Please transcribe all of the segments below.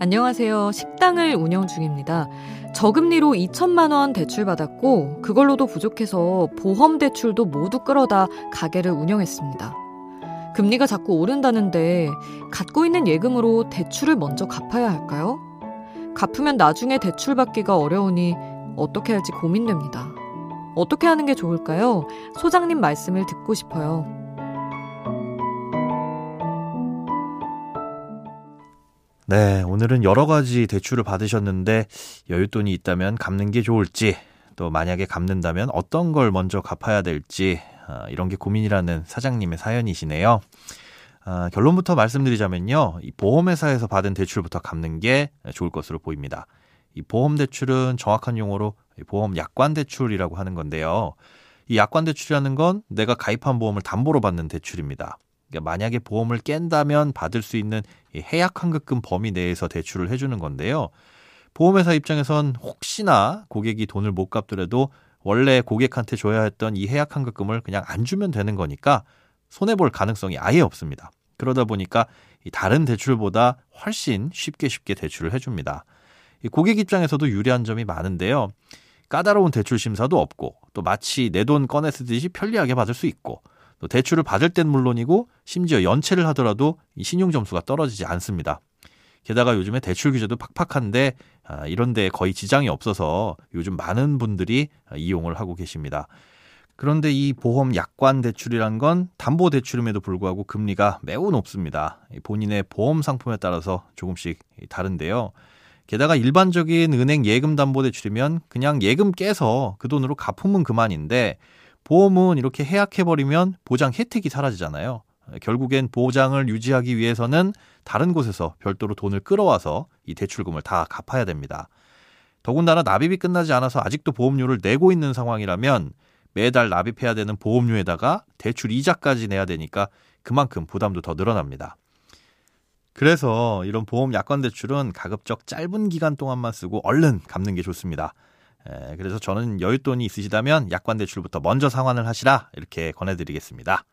안녕하세요. 식당을 운영 중입니다. 저금리로 2천만 원 대출 받았고 그걸로도 부족해서 보험 대출도 모두 끌어다 가게를 운영했습니다. 금리가 자꾸 오른다는데 갖고 있는 예금으로 대출을 먼저 갚아야 할까요? 갚으면 나중에 대출 받기가 어려우니 어떻게 할지 고민됩니다. 어떻게 하는 게 좋을까요? 소장님 말씀을 듣고 싶어요. 네, 오늘은 여러 가지 대출을 받으셨는데 여윳돈이 있다면 갚는 게 좋을지 또 만약에 갚는다면 어떤 걸 먼저 갚아야 될지 어, 이런 게 고민이라는 사장님의 사연이시네요. 어, 결론부터 말씀드리자면요. 이 보험회사에서 받은 대출부터 갚는 게 좋을 것으로 보입니다. 이 보험 대출은 정확한 용어로 보험 약관 대출이라고 하는 건데요. 이 약관 대출이라는 건 내가 가입한 보험을 담보로 받는 대출입니다. 그러니까 만약에 보험을 깬다면 받을 수 있는 해약 환급금 범위 내에서 대출을 해주는 건데요. 보험회사 입장에선 혹시나 고객이 돈을 못 갚더라도 원래 고객한테 줘야 했던 이 해약 환급금을 그냥 안 주면 되는 거니까 손해볼 가능성이 아예 없습니다. 그러다 보니까 다른 대출보다 훨씬 쉽게 쉽게 대출을 해줍니다. 고객 입장에서도 유리한 점이 많은데요. 까다로운 대출 심사도 없고 또 마치 내 돈 꺼내 쓰듯이 편리하게 받을 수 있고 또 대출을 받을 땐 물론이고 심지어 연체를 하더라도 이 신용 점수가 떨어지지 않습니다. 게다가 요즘에 대출 규제도 팍팍한데 아, 이런 데 거의 지장이 없어서 요즘 많은 분들이 이용을 하고 계십니다. 그런데 이 보험 약관 대출이란 건 담보 대출임에도 불구하고 금리가 매우 높습니다. 본인의 보험 상품에 따라서 조금씩 다른데요. 게다가 일반적인 은행 예금 담보 대출이면 그냥 예금 깨서 그 돈으로 갚으면 그만인데 보험은 이렇게 해약해버리면 보장 혜택이 사라지잖아요. 결국엔 보장을 유지하기 위해서는 다른 곳에서 별도로 돈을 끌어와서 이 대출금을 다 갚아야 됩니다. 더군다나 납입이 끝나지 않아서 아직도 보험료를 내고 있는 상황이라면 매달 납입해야 되는 보험료에다가 대출 이자까지 내야 되니까 그만큼 부담도 더 늘어납니다. 그래서 이런 보험 약관 대출은 가급적 짧은 기간 동안만 쓰고 얼른 갚는 게 좋습니다. 에, 그래서 저는 여윳돈이 있으시다면 약관 대출부터 먼저 상환을 하시라 이렇게 권해드리겠습니다.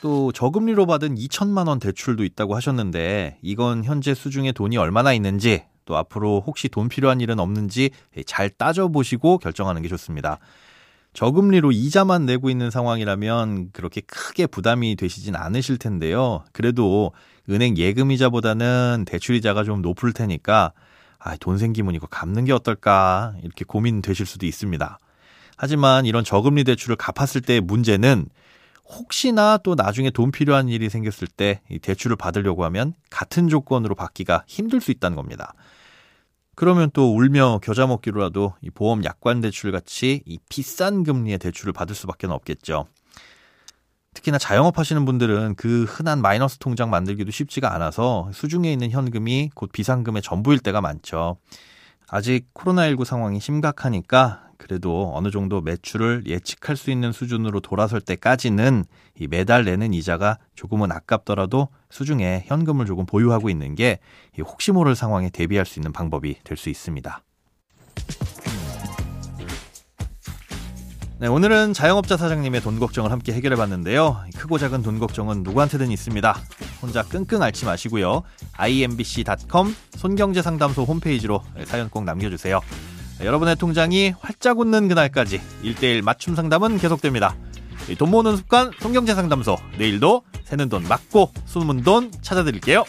또 저금리로 받은 2천만 원 대출도 있다고 하셨는데 이건 현재 수중에 돈이 얼마나 있는지 또 앞으로 혹시 돈 필요한 일은 없는지 잘 따져보시고 결정하는 게 좋습니다. 저금리로 이자만 내고 있는 상황이라면 그렇게 크게 부담이 되시진 않으실 텐데요. 그래도 은행 예금 이자보다는 대출 이자가 좀 높을 테니까 아, 돈 생기면 이거 갚는 게 어떨까 이렇게 고민되실 수도 있습니다. 하지만 이런 저금리 대출을 갚았을 때의 문제는 혹시나 또 나중에 돈 필요한 일이 생겼을 때이 대출을 받으려고 하면 같은 조건으로 받기가 힘들 수 있다는 겁니다. 그러면 또 울며 겨자 먹기로라도 이 보험 약관 대출 같이 이 비싼 금리의 대출을 받을 수밖에 없겠죠. 특히나 자영업 하시는 분들은 그 흔한 마이너스 통장 만들기도 쉽지가 않아서 수중에 있는 현금이 곧 비상금의 전부일 때가 많죠. 아직 코로나19 상황이 심각하니까 그래도 어느 정도 매출을 예측할 수 있는 수준으로 돌아설 때까지는 이 매달 내는 이자가 조금은 아깝더라도 수중에 현금을 조금 보유하고 있는 게 혹시 모를 상황에 대비할 수 있는 방법이 될 수 있습니다. 네, 오늘은 자영업자 사장님의 돈 걱정을 함께 해결해 봤는데요. 크고 작은 돈 걱정은 누구한테든 있습니다. 혼자 끙끙 앓지 마시고요. imbc.com 손경제 상담소 홈페이지로 사연 꼭 남겨주세요. 네, 여러분의 통장이 활짝 웃는 그날까지 1대1 맞춤 상담은 계속됩니다. 돈 모으는 습관 손경제 상담소 내일도 새는 돈 맞고 숨은 돈 찾아드릴게요.